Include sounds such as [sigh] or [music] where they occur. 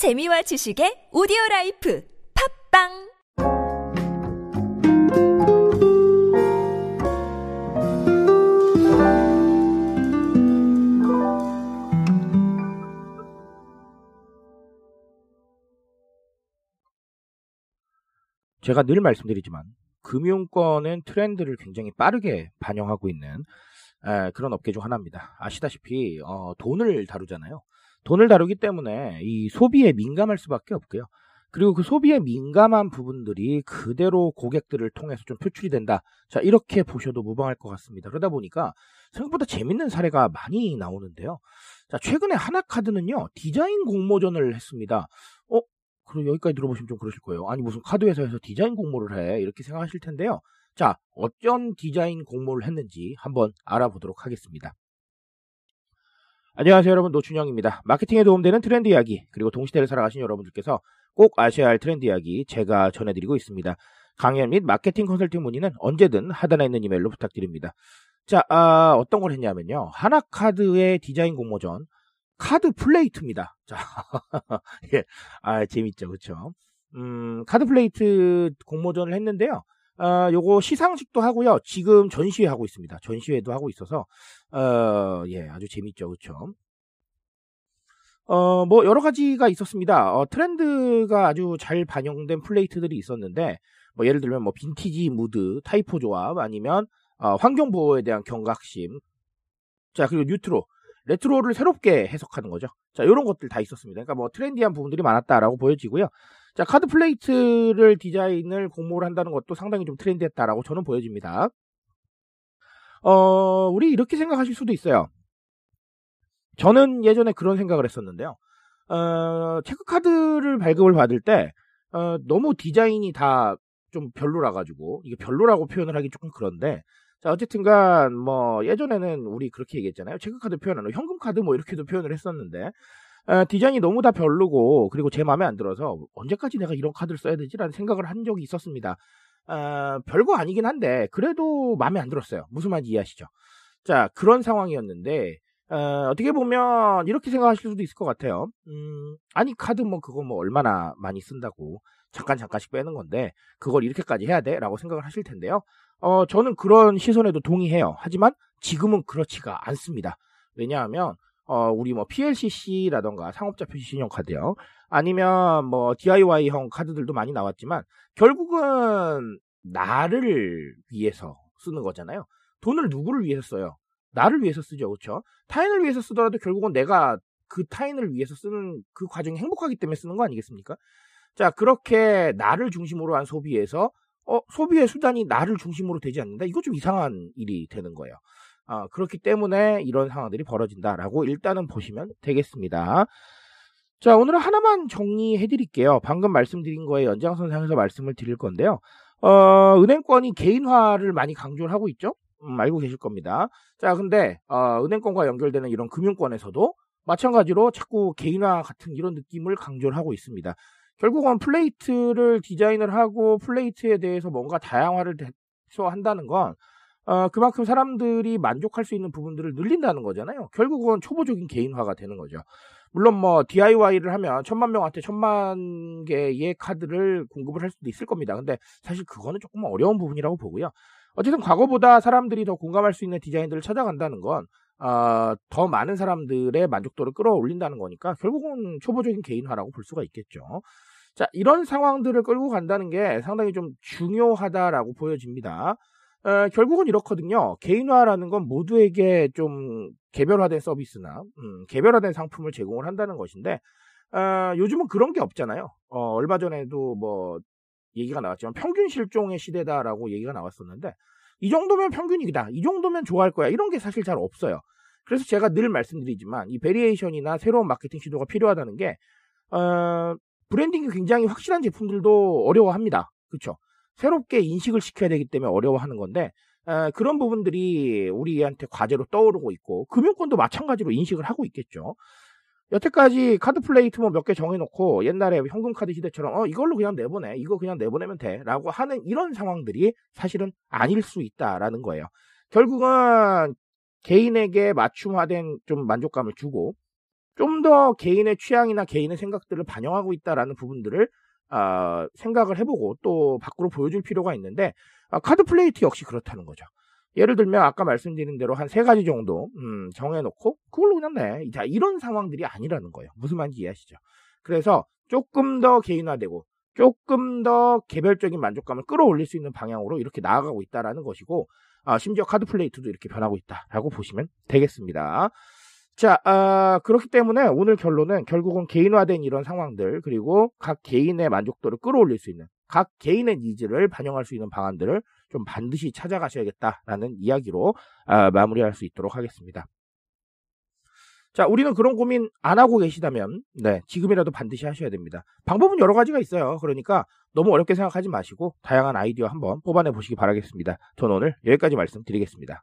재미와 지식의 오디오 life 팟빵 제가 늘 말씀드리지만 금융권은 트렌드를 굉장히 빠르게 반영하고 있는 에, 그런 업계 중 하나입니다. 아시다시피 어, 돈을 다루잖아요. 돈을 다루기 때문에 이 소비에 민감할 수밖에 없고요. 그리고 그 소비에 민감한 부분들이 그대로 고객들을 통해서 좀 표출이 된다. 자, 이렇게 보셔도 무방할 것 같습니다. 그러다 보니까 생각보다 재밌는 사례가 많이 나오는데요. 자, 최근에 하나카드는요, 디자인 공모전을 했습니다. 어? 그럼 여기까지 들어보시면 좀 그러실 거예요. 아니, 무슨 카드 회사에서 디자인 공모를 해. 이렇게 생각하실 텐데요. 자, 어쩐 디자인 공모를 했는지 한번 알아보도록 하겠습니다. 안녕하세요 여러분 노준영입니다. 마케팅에 도움되는 트렌드 이야기 그리고 동시대를 살아가신 여러분들께서 꼭 아셔야 할 트렌드 이야기 제가 전해드리고 있습니다. 강연 및 마케팅 컨설팅 문의는 언제든 하단에 있는 이메일로 부탁드립니다. 자 아, 어떤 걸 했냐면요 하나카드의 디자인 공모전 카드 플레이트입니다. 자, [laughs] 예, 아 재밌죠, 그렇죠? 음, 카드 플레이트 공모전을 했는데요. 어, 요거 시상식도 하고요. 지금 전시회 하고 있습니다. 전시회도 하고 있어서 어, 예, 아주 재밌죠. 그렇죠? 어, 뭐 여러 가지가 있었습니다. 어, 트렌드가 아주 잘 반영된 플레이트들이 있었는데 뭐 예를 들면 뭐 빈티지 무드, typo 조합 아니면 어, 환경 보호에 대한 경각심. 자, 그리고 뉴트로 레트로를 새롭게 해석하는 거죠. 자, 이런 것들 다 있었습니다. 그러니까 뭐 트렌디한 부분들이 많았다라고 보여지고요. 자, 카드 플레이트를 디자인을 공모를 한다는 것도 상당히 좀 트렌디했다라고 저는 보여집니다. 어, 우리 이렇게 생각하실 수도 있어요. 저는 예전에 그런 생각을 했었는데요. 어, 체크카드를 발급을 받을 때, 어, 너무 디자인이 다 좀 별로라 가지고, 이게 별로라고 표현을 하기 조금 그런데, 자, 어쨌든 간, 뭐, 예전에는 우리 그렇게 얘기했잖아요. 체크카드 표현하는 현금카드 뭐 이렇게도 표현을 했었는데, 어, 디자인이 너무 다 별로고, 그리고 제 마음에 안 들어서, 언제까지 내가 이런 카드를 써야 되지라는 생각을 한 적이 있었습니다. 어, 별거 아니긴 한데, 그래도 마음에 안 들었어요. 무슨 말인지 이해하시죠? 자, 그런 상황이었는데, 어, 떻게 보면, 이렇게 생각하실 수도 있을 것 같아요. 음, 아니, 카드 뭐, 그거 뭐, 얼마나 많이 쓴다고, 잠깐, 잠깐씩 빼는 건데, 그걸 이렇게까지 해야 돼? 라고 생각을 하실 텐데요. 어, 저는 그런 시선에도 동의해요. 하지만, 지금은 그렇지가 않습니다. 왜냐하면, 어, 우리 뭐 PLCC라던가 상업자 표시 신용카드요. 아니면 뭐 DIY형 카드들도 많이 나왔지만 결국은 나를 위해서 쓰는 거잖아요. 돈을 누구를 위해서 써요? 나를 위해서 쓰죠. 그렇죠? 타인을 위해서 쓰더라도 결국은 내가 그 타인을 위해서 쓰는 그 과정이 행복하기 때문에 쓰는 거 아니겠습니까? 자, 그렇게 나를 중심으로 한 소비에서 어, 소비의 수단이 나를 중심으로 되지 않는다. 이거 좀 이상한 일이 되는 거예요. 어, 그렇기 때문에 이런 상황들이 벌어진다라고 일단은 보시면 되겠습니다. 자, 오늘은 하나만 정리해 드릴게요. 방금 말씀드린 거에 연장선상에서 말씀을 드릴 건데요. 어, 은행권이 개인화를 많이 강조를 하고 있죠? 음, 알고 계실 겁니다. 자, 근데, 어, 은행권과 연결되는 이런 금융권에서도 마찬가지로 자꾸 개인화 같은 이런 느낌을 강조를 하고 있습니다. 결국은 플레이트를 디자인을 하고 플레이트에 대해서 뭔가 다양화를 해서 한다는 건 어, 그만큼 사람들이 만족할 수 있는 부분들을 늘린다는 거잖아요. 결국은 초보적인 개인화가 되는 거죠. 물론 뭐 DIY를 하면 천만 명한테 천만 개의 카드를 공급을 할 수도 있을 겁니다. 근데 사실 그거는 조금 어려운 부분이라고 보고요. 어쨌든 과거보다 사람들이 더 공감할 수 있는 디자인들을 찾아간다는 건, 어, 더 많은 사람들의 만족도를 끌어올린다는 거니까 결국은 초보적인 개인화라고 볼 수가 있겠죠. 자, 이런 상황들을 끌고 간다는 게 상당히 좀 중요하다라고 보여집니다. 어, 결국은 이렇거든요. 개인화라는 건 모두에게 좀 개별화된 서비스나 음, 개별화된 상품을 제공을 한다는 것인데 어, 요즘은 그런 게 없잖아요. 어, 얼마 전에도 뭐 얘기가 나왔지만 평균 실종의 시대다라고 얘기가 나왔었는데 이 정도면 평균이다. 이 정도면 좋아할 거야. 이런 게 사실 잘 없어요. 그래서 제가 늘 말씀드리지만 이 variation이나 새로운 마케팅 시도가 필요하다는 게 어, 브랜딩이 굉장히 확실한 제품들도 어려워합니다. 그렇죠? 새롭게 인식을 시켜야 되기 때문에 어려워하는 건데 에, 그런 부분들이 우리한테 과제로 떠오르고 있고 금융권도 마찬가지로 인식을 하고 있겠죠. 여태까지 카드 플레이트 뭐 몇 개 정해놓고 옛날에 현금 카드 시대처럼 어 이걸로 그냥 내보내 이거 그냥 내보내면 돼라고 하는 이런 상황들이 사실은 아닐 수 있다라는 거예요. 결국은 개인에게 맞춤화된 좀 만족감을 주고 좀 더 개인의 취향이나 개인의 생각들을 반영하고 있다라는 부분들을 아, 생각을 해보고 또 밖으로 보여줄 필요가 있는데 아, 카드 플레이트 역시 그렇다는 거죠. 예를 들면 아까 말씀드린 대로 한 세 가지 정도 음, 정해놓고 그걸로 그냥 내. 자 이런 상황들이 아니라는 거예요. 무슨 말인지 이해하시죠? 그래서 조금 더 개인화되고 조금 더 개별적인 만족감을 끌어올릴 수 있는 방향으로 이렇게 나아가고 있다라는 것이고 아, 심지어 카드 플레이트도 이렇게 변하고 있다라고 보시면 되겠습니다. 자, 아, 그렇기 때문에 오늘 결론은 결국은 개인화된 이런 상황들 그리고 각 개인의 만족도를 끌어올릴 수 있는 각 개인의 니즈를 반영할 수 있는 방안들을 좀 반드시 찾아가셔야겠다라는 이야기로 아, 마무리할 수 있도록 하겠습니다. 자, 우리는 그런 고민 안 하고 계시다면, 네, 지금이라도 반드시 하셔야 됩니다. 방법은 여러 가지가 있어요. 그러니까 너무 어렵게 생각하지 마시고 다양한 아이디어 한번 뽑아내 보시기 바라겠습니다. 저는 오늘 여기까지 말씀드리겠습니다.